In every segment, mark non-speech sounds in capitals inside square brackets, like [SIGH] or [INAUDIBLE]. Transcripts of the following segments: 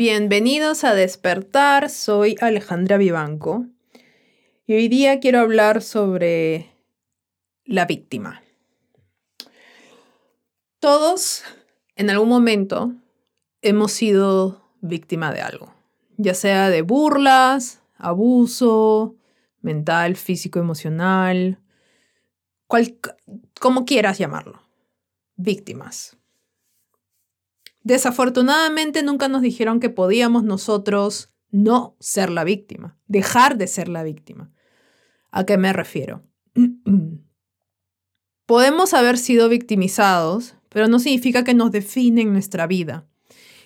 Bienvenidos a Despertar, soy Alejandra Vivanco y hoy día quiero hablar sobre la víctima. Todos en algún momento hemos sido víctima de algo, ya sea de burlas, abuso mental, físico, emocional, como quieras llamarlo, víctimas. Desafortunadamente nunca nos dijeron que podíamos nosotros no ser la víctima, dejar de ser la víctima. ¿A qué me refiero? [CLEARS THROAT] Podemos haber sido victimizados, pero no significa que nos definen nuestra vida.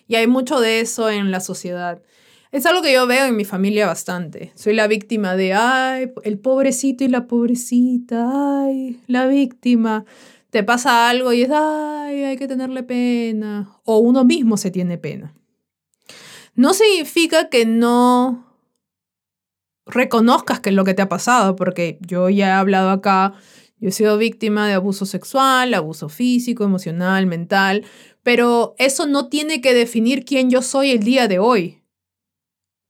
Y hay mucho de eso en la sociedad. Es algo que yo veo en mi familia bastante. Soy la víctima de, ay, el pobrecito y la pobrecita, ay, la víctima te pasa algo y es, ay, hay que tenerle pena, o uno mismo se tiene pena. No significa que no reconozcas que es lo que te ha pasado, porque yo ya he hablado acá, yo he sido víctima de abuso sexual, abuso físico, emocional, mental, pero eso no tiene que definir quién yo soy el día de hoy.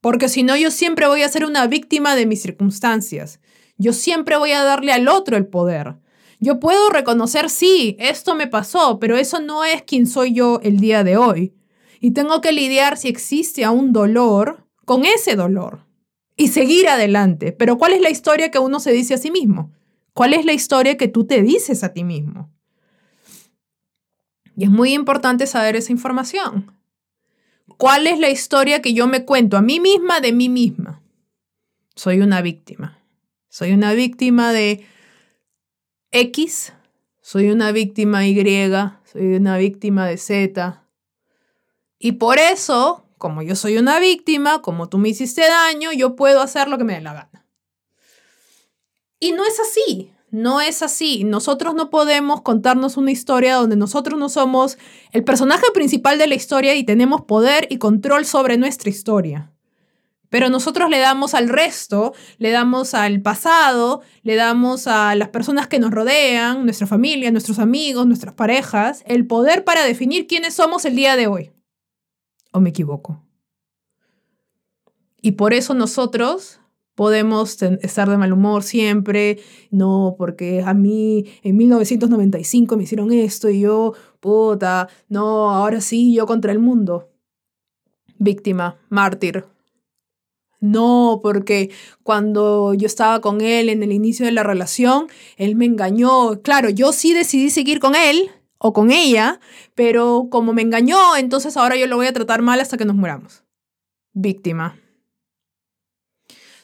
Porque si no, yo siempre voy a ser una víctima de mis circunstancias. Yo siempre voy a darle al otro el poder. Yo puedo reconocer, sí, esto me pasó, pero eso no es quien soy yo el día de hoy. Y tengo que lidiar si existe aún dolor con ese dolor y seguir adelante. Pero ¿cuál es la historia que uno se dice a sí mismo? ¿Cuál es la historia que tú te dices a ti mismo? Y es muy importante saber esa información. ¿Cuál es la historia que yo me cuento a mí misma de mí misma? Soy una víctima. Soy una víctima de X, soy una víctima Y, soy una víctima de Z. Y por eso, como yo soy una víctima, como tú me hiciste daño, yo puedo hacer lo que me dé la gana. Y no es así, no es así. Nosotros no podemos contarnos una historia donde nosotros no somos el personaje principal de la historia y tenemos poder y control sobre nuestra historia. Pero nosotros le damos al resto, le damos al pasado, le damos a las personas que nos rodean, nuestra familia, nuestros amigos, nuestras parejas, el poder para definir quiénes somos el día de hoy. ¿O me equivoco? Y por eso nosotros podemos estar de mal humor siempre, no, porque a mí en 1995 me hicieron esto y yo, puta, no, ahora sí, yo contra el mundo. Víctima, mártir, no, porque cuando yo estaba con él en el inicio de la relación, él me engañó. Claro, yo sí decidí seguir con él o con ella, pero como me engañó, entonces ahora yo lo voy a tratar mal hasta que nos muramos. Víctima.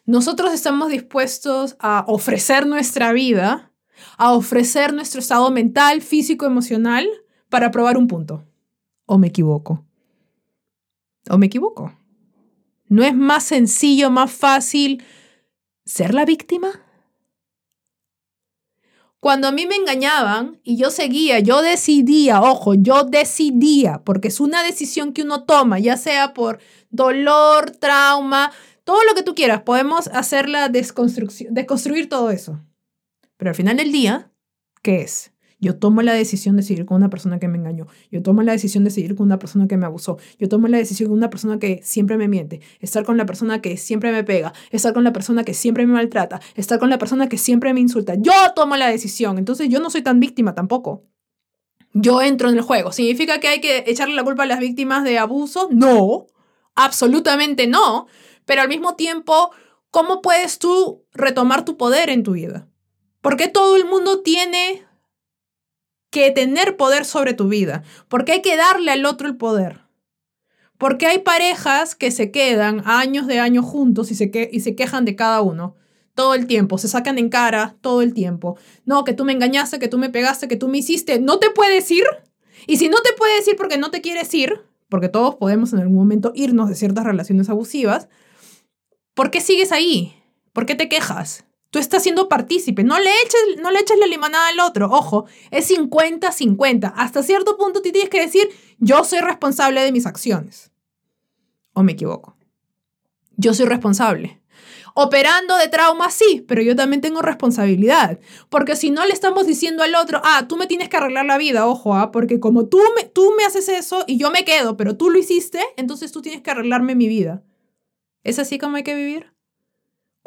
Nosotros estamos dispuestos a ofrecer nuestra vida, a ofrecer nuestro estado mental, físico, emocional, para probar un punto. ¿O me equivoco? ¿O me equivoco? ¿No es más sencillo, más fácil ser la víctima? Cuando a mí me engañaban y yo seguía, yo decidía, ojo, yo decidía, porque es una decisión que uno toma, ya sea por dolor, trauma, todo lo que tú quieras, podemos hacer la desconstrucción, desconstruir todo eso. Pero al final del día, ¿qué es? Yo tomo la decisión de seguir con una persona que me engañó. Yo tomo la decisión de seguir con una persona que me abusó. Yo tomo la decisión con una persona que siempre me miente. Estar con la persona que siempre me pega. Estar con la persona que siempre me maltrata. Estar con la persona que siempre me insulta. Yo tomo la decisión. Entonces yo no soy tan víctima tampoco. Yo entro en el juego. ¿Significa que hay que echarle la culpa a las víctimas de abuso? No, absolutamente no. Pero al mismo tiempo, ¿cómo puedes tú retomar tu poder en tu vida? Porque todo el mundo tiene que tener poder sobre tu vida, porque hay que darle al otro el poder. Porque hay parejas que se quedan años de años juntos y se, que y se quejan de cada uno todo el tiempo, se sacan en cara todo el tiempo. No, que tú me engañaste, que tú me pegaste, que tú me hiciste. No te puedes ir. Y si no te puedes ir porque no te quieres ir, porque todos podemos en algún momento irnos de ciertas relaciones abusivas, ¿por qué sigues ahí? ¿Por qué te quejas? Tú estás siendo partícipe. No le eches, no le eches la limonada al otro. Ojo, es 50-50. Hasta cierto punto tú tienes que decir, yo soy responsable de mis acciones. ¿O me equivoco? Yo soy responsable. Operando de trauma, sí, pero yo también tengo responsabilidad. Porque si no le estamos diciendo al otro, ah, tú me tienes que arreglar la vida, ojo, ah, porque como tú me, tú me haces eso y yo me quedo, pero tú lo hiciste, entonces tú tienes que arreglarme mi vida. ¿Es así como hay que vivir?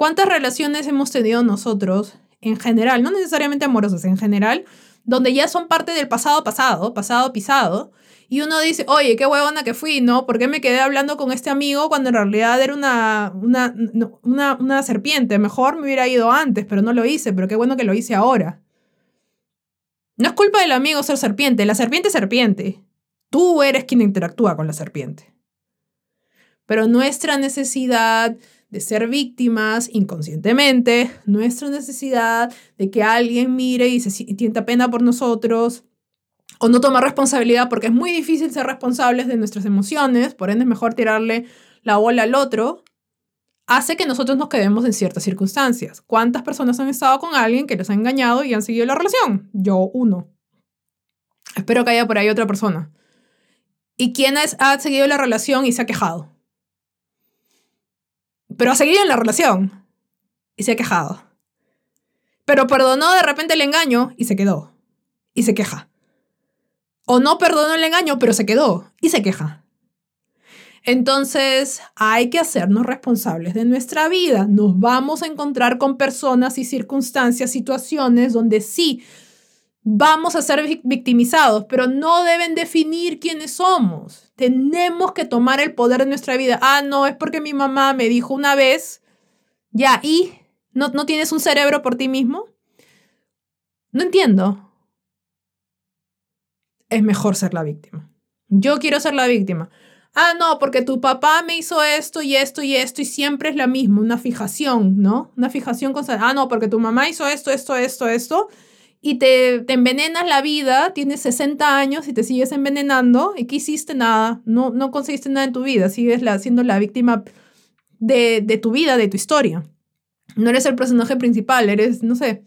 ¿Cuántas relaciones hemos tenido nosotros en general, no necesariamente amorosas, en general, donde ya son parte del pasado pasado, pasado pisado, y uno dice, oye, qué huevona que fui, ¿no? ¿Por qué me quedé hablando con este amigo cuando en realidad era una, una, una, una serpiente? Mejor me hubiera ido antes, pero no lo hice, pero qué bueno que lo hice ahora. No es culpa del amigo ser serpiente, la serpiente es serpiente. Tú eres quien interactúa con la serpiente. Pero nuestra necesidad de ser víctimas inconscientemente, nuestra necesidad de que alguien mire y se sienta pena por nosotros, o no tomar responsabilidad porque es muy difícil ser responsables de nuestras emociones, por ende es mejor tirarle la bola al otro, hace que nosotros nos quedemos en ciertas circunstancias. ¿Cuántas personas han estado con alguien que les ha engañado y han seguido la relación? Yo uno. Espero que haya por ahí otra persona. ¿Y quién ha seguido la relación y se ha quejado? Pero ha seguido en la relación y se ha quejado. Pero perdonó de repente el engaño y se quedó. Y se queja. O no perdonó el engaño, pero se quedó y se queja. Entonces, hay que hacernos responsables de nuestra vida. Nos vamos a encontrar con personas y circunstancias, situaciones donde sí vamos a ser victimizados, pero no deben definir quiénes somos. Tenemos que tomar el poder de nuestra vida. Ah, no, es porque mi mamá me dijo una vez, ya, ¿y no, no tienes un cerebro por ti mismo? No entiendo es mejor ser la víctima. Yo quiero ser la víctima. Ah, no, porque tu papá me hizo esto y esto y esto y siempre es la misma, una fijación, ¿no? Una fijación constante. Ah, no, porque tu mamá hizo esto, esto, esto, esto y te, te, envenenas la vida, tienes 60 años y te sigues envenenando y ¿qué hiciste? Nada, no, no conseguiste nada en tu vida, sigues siendo la víctima de, de tu vida, de tu historia. No eres el personaje principal, eres, no sé,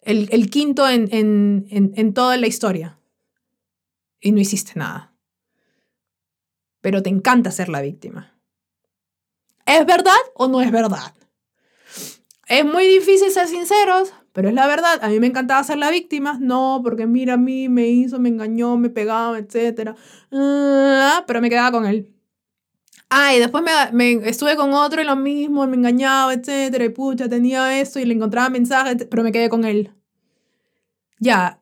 el, el quinto en, en, en, en toda la historia y no hiciste nada. Pero te encanta ser la víctima. ¿Es verdad o no es verdad? Es muy difícil ser sinceros, pero es la verdad. A mí me encantaba ser la víctima. No, porque mira a mí, me hizo, me engañó, me pegaba, etc. Ah, pero me quedaba con él. Ah, y después me, estuve con otro y lo mismo, me engañaba, etc. Y pucha, tenía esto y le encontraba mensajes, pero me quedé con él. Ya,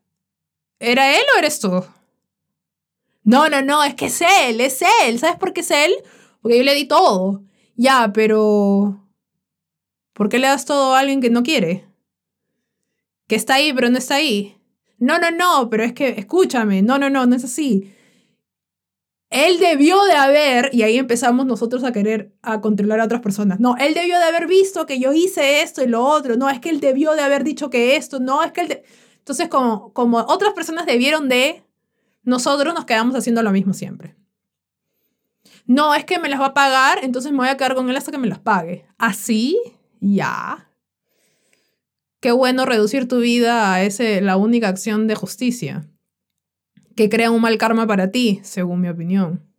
¿era él o eres tú? No, no, no, es que es él, es él. ¿Sabes por qué es él? Porque yo le di todo. Ya, pero... ¿Por qué le das todo a alguien que no quiere? Que está ahí, pero no está ahí. No, no, no, pero es que, escúchame, no, no, no, no es así. Él debió de haber, y ahí empezamos nosotros a querer a controlar a otras personas. No, él debió de haber visto que yo hice esto y lo otro. No, es que él debió de haber dicho que esto. No, es que él... Entonces, como, como otras personas debieron de, nosotros nos quedamos haciendo lo mismo siempre. No, es que me las va a pagar, entonces me voy a quedar con él hasta que me las pague. Así, ya. Qué bueno reducir tu vida a ese, la única acción de justicia, que crea un mal karma para ti, según mi opinión.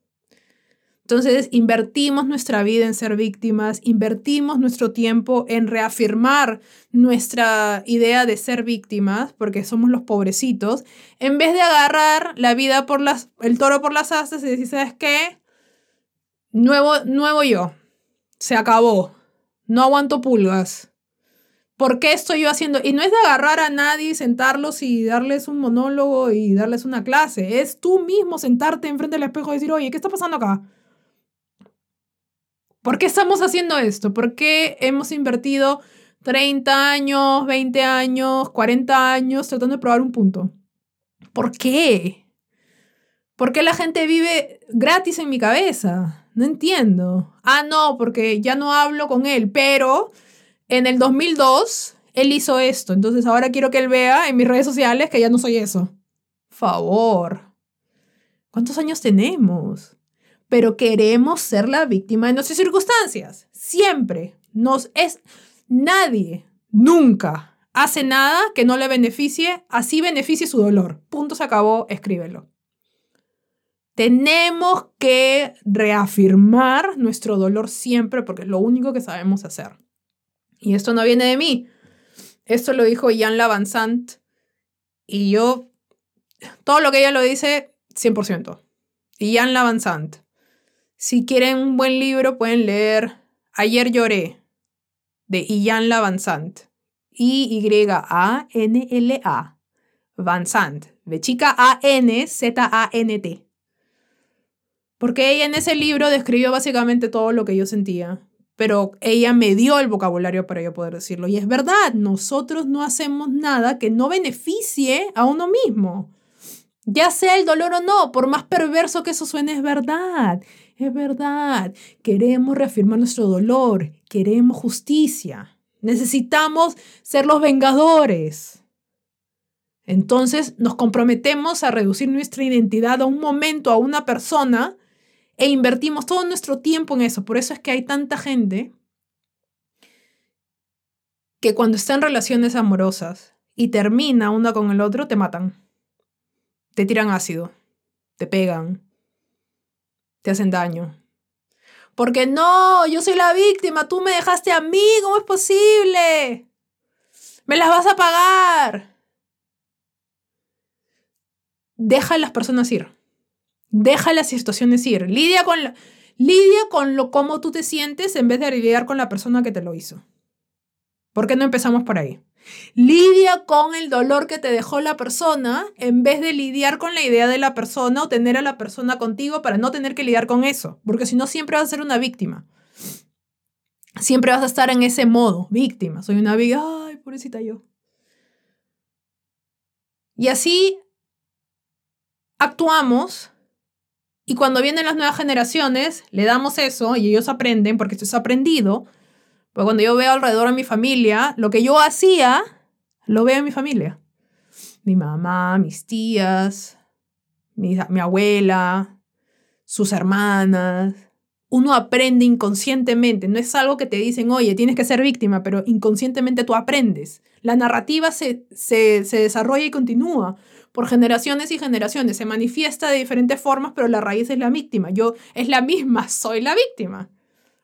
Entonces, invertimos nuestra vida en ser víctimas, invertimos nuestro tiempo en reafirmar nuestra idea de ser víctimas, porque somos los pobrecitos, en vez de agarrar la vida por las, el toro por las astas y decir, ¿sabes qué? Nuevo, nuevo yo. Se acabó. No aguanto pulgas. ¿Por qué estoy yo haciendo? Y no es de agarrar a nadie, sentarlos y darles un monólogo y darles una clase. Es tú mismo sentarte enfrente del espejo y decir, oye, ¿qué está pasando acá? ¿Por qué estamos haciendo esto? ¿Por qué hemos invertido 30 años, 20 años, 40 años tratando de probar un punto? ¿Por qué? ¿Por qué la gente vive gratis en mi cabeza? No entiendo. Ah, no, porque ya no hablo con él, pero en el 2002 él hizo esto, entonces ahora quiero que él vea en mis redes sociales que ya no soy eso. Favor. ¿Cuántos años tenemos? pero queremos ser la víctima de nuestras circunstancias. Siempre nos es nadie nunca hace nada que no le beneficie, así beneficie su dolor. Punto se acabó, escríbelo. Tenemos que reafirmar nuestro dolor siempre porque es lo único que sabemos hacer. Y esto no viene de mí. Esto lo dijo Jan Lavanzant. Y yo, todo lo que ella lo dice, 100%. Y Jan Lavanzant. Si quieren un buen libro, pueden leer Ayer lloré, de Ian Lavanzant. I-Y-A-N-L-A. Vanzant. De chica A-N-Z-A-N-T. Porque ella en ese libro describió básicamente todo lo que yo sentía. Pero ella me dio el vocabulario para yo poder decirlo. Y es verdad, nosotros no hacemos nada que no beneficie a uno mismo. Ya sea el dolor o no, por más perverso que eso suene, es verdad. Es verdad. Queremos reafirmar nuestro dolor. Queremos justicia. Necesitamos ser los vengadores. Entonces nos comprometemos a reducir nuestra identidad a un momento, a una persona, e invertimos todo nuestro tiempo en eso. Por eso es que hay tanta gente que cuando está en relaciones amorosas y termina una con el otro, te matan. Te tiran ácido, te pegan, te hacen daño. Porque no, yo soy la víctima, tú me dejaste a mí, ¿cómo es posible? Me las vas a pagar. Deja a las personas ir. Deja las situaciones ir. Lidia con, con lo cómo tú te sientes en vez de lidiar con la persona que te lo hizo. ¿Por qué no empezamos por ahí? Lidia con el dolor que te dejó la persona en vez de lidiar con la idea de la persona o tener a la persona contigo para no tener que lidiar con eso, porque si no siempre vas a ser una víctima. Siempre vas a estar en ese modo, víctima. Soy una víctima, ay, pobrecita yo. Y así actuamos y cuando vienen las nuevas generaciones, le damos eso y ellos aprenden, porque esto es aprendido. Pues cuando yo veo alrededor a mi familia, lo que yo hacía, lo veo en mi familia. Mi mamá, mis tías, mi, mi abuela, sus hermanas. Uno aprende inconscientemente, no es algo que te dicen, oye, tienes que ser víctima, pero inconscientemente tú aprendes. La narrativa se, se, se desarrolla y continúa por generaciones y generaciones. Se manifiesta de diferentes formas, pero la raíz es la víctima. Yo es la misma, soy la víctima.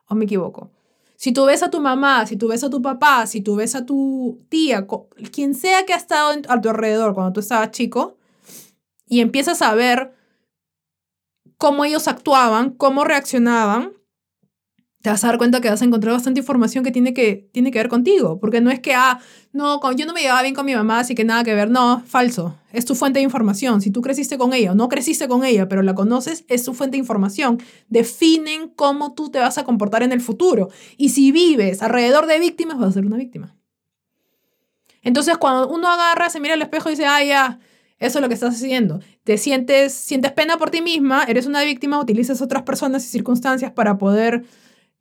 ¿O me equivoco? Si tú ves a tu mamá, si tú ves a tu papá, si tú ves a tu tía, quien sea que ha estado a tu alrededor cuando tú estabas chico, y empiezas a ver cómo ellos actuaban, cómo reaccionaban, te vas a dar cuenta que vas a encontrar bastante información que tiene que, tiene que ver contigo. Porque no es que, ah, no, yo no me llevaba bien con mi mamá, así que nada que ver. No, falso. Es tu fuente de información. Si tú creciste con ella o no creciste con ella, pero la conoces, es tu fuente de información. Definen cómo tú te vas a comportar en el futuro. Y si vives alrededor de víctimas, vas a ser una víctima. Entonces, cuando uno agarra, se mira al espejo y dice, ah, ya, eso es lo que estás haciendo. Te sientes, sientes pena por ti misma, eres una víctima, utilizas otras personas y circunstancias para poder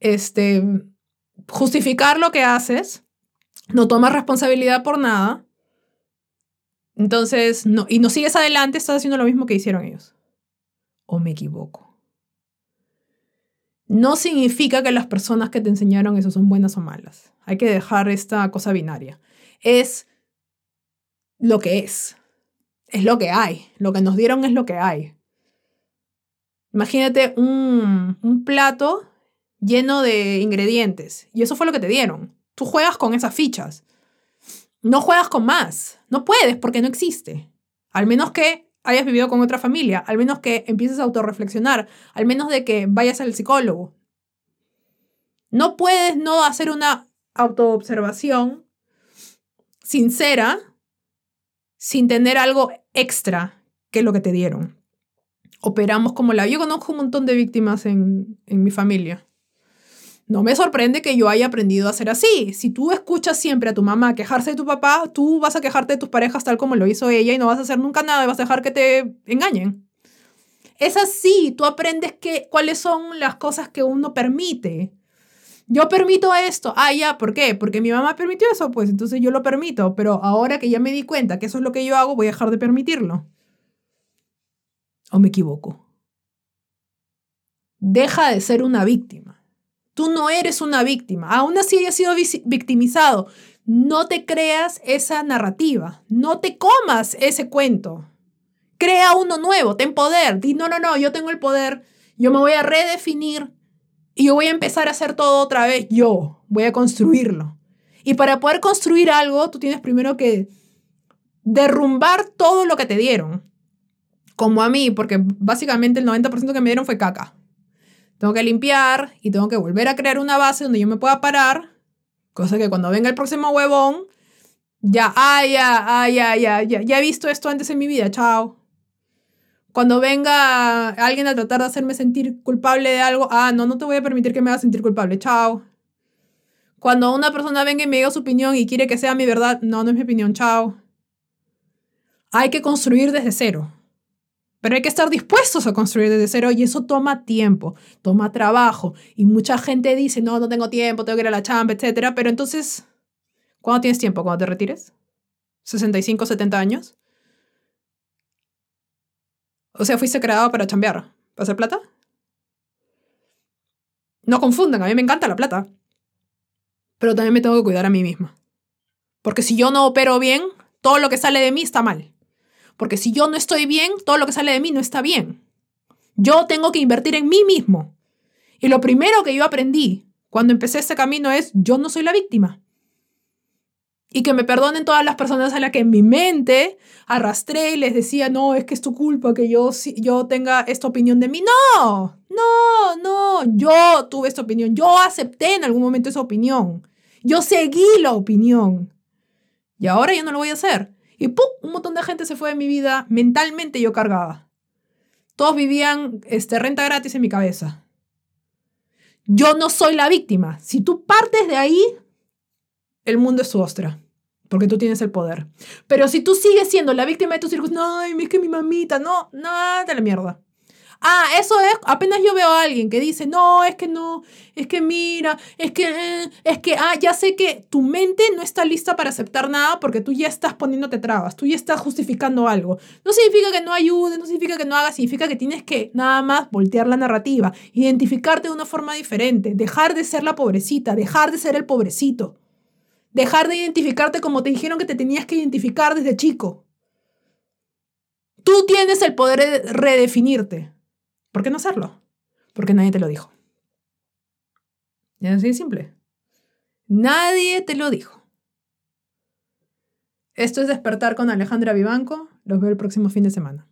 este, justificar lo que haces, no tomas responsabilidad por nada, entonces, no, y no sigues adelante, estás haciendo lo mismo que hicieron ellos. ¿O me equivoco? No significa que las personas que te enseñaron eso son buenas o malas. Hay que dejar esta cosa binaria. Es lo que es. Es lo que hay. Lo que nos dieron es lo que hay. Imagínate un, un plato lleno de ingredientes. Y eso fue lo que te dieron. Tú juegas con esas fichas. No juegas con más. No puedes porque no existe. Al menos que hayas vivido con otra familia, al menos que empieces a autorreflexionar, al menos de que vayas al psicólogo. No puedes no hacer una autoobservación sincera sin tener algo extra que lo que te dieron. Operamos como la... Yo conozco un montón de víctimas en, en mi familia. No me sorprende que yo haya aprendido a ser así. Si tú escuchas siempre a tu mamá quejarse de tu papá, tú vas a quejarte de tus parejas tal como lo hizo ella y no vas a hacer nunca nada y vas a dejar que te engañen. Es así, tú aprendes que, cuáles son las cosas que uno permite. Yo permito esto. Ah, ya, ¿por qué? Porque mi mamá permitió eso, pues entonces yo lo permito. Pero ahora que ya me di cuenta que eso es lo que yo hago, voy a dejar de permitirlo. ¿O me equivoco? Deja de ser una víctima. Tú no eres una víctima. Aún así hayas sido victimizado. No te creas esa narrativa. No te comas ese cuento. Crea uno nuevo, ten poder. Di, no, no, no, yo tengo el poder. Yo me voy a redefinir y yo voy a empezar a hacer todo otra vez. Yo voy a construirlo. Y para poder construir algo, tú tienes primero que derrumbar todo lo que te dieron. Como a mí, porque básicamente el 90% que me dieron fue caca. Tengo que limpiar y tengo que volver a crear una base donde yo me pueda parar. Cosa que cuando venga el próximo huevón, ya, ay, ya, ay, ya, ya, ya, ya he visto esto antes en mi vida, chao. Cuando venga alguien a tratar de hacerme sentir culpable de algo, ah, no, no te voy a permitir que me haga sentir culpable, chao. Cuando una persona venga y me diga su opinión y quiere que sea mi verdad, no, no es mi opinión, chao. Hay que construir desde cero. Pero hay que estar dispuestos a construir desde cero y eso toma tiempo, toma trabajo. Y mucha gente dice, no, no tengo tiempo, tengo que ir a la chamba, etc. Pero entonces, ¿cuándo tienes tiempo? ¿Cuándo te retires? ¿65, 70 años? O sea, fuiste creado para chambear, para hacer plata. No confundan, a mí me encanta la plata. Pero también me tengo que cuidar a mí misma. Porque si yo no opero bien, todo lo que sale de mí está mal. Porque si yo no estoy bien, todo lo que sale de mí no está bien. Yo tengo que invertir en mí mismo. Y lo primero que yo aprendí cuando empecé este camino es, yo no soy la víctima. Y que me perdonen todas las personas a las que en mi mente arrastré y les decía, no, es que es tu culpa que yo, yo tenga esta opinión de mí. No, no, no, yo tuve esta opinión. Yo acepté en algún momento esa opinión. Yo seguí la opinión. Y ahora yo no lo voy a hacer. Y ¡pum! Un montón de gente se fue de mi vida. Mentalmente yo cargaba. Todos vivían este, renta gratis en mi cabeza. Yo no soy la víctima. Si tú partes de ahí, el mundo es tu ostra. Porque tú tienes el poder. Pero si tú sigues siendo la víctima de tus hijos, no, es que mi mamita, no, nada de la mierda. Ah, eso es, apenas yo veo a alguien que dice, no, es que no, es que mira, es que, eh, es que, ah, ya sé que tu mente no está lista para aceptar nada porque tú ya estás poniéndote trabas, tú ya estás justificando algo. No significa que no ayude, no significa que no haga, significa que tienes que nada más voltear la narrativa, identificarte de una forma diferente, dejar de ser la pobrecita, dejar de ser el pobrecito, dejar de identificarte como te dijeron que te tenías que identificar desde chico. Tú tienes el poder de redefinirte. ¿Por qué no hacerlo? Porque nadie te lo dijo. Y así de simple. Nadie te lo dijo. Esto es Despertar con Alejandra Vivanco. Los veo el próximo fin de semana.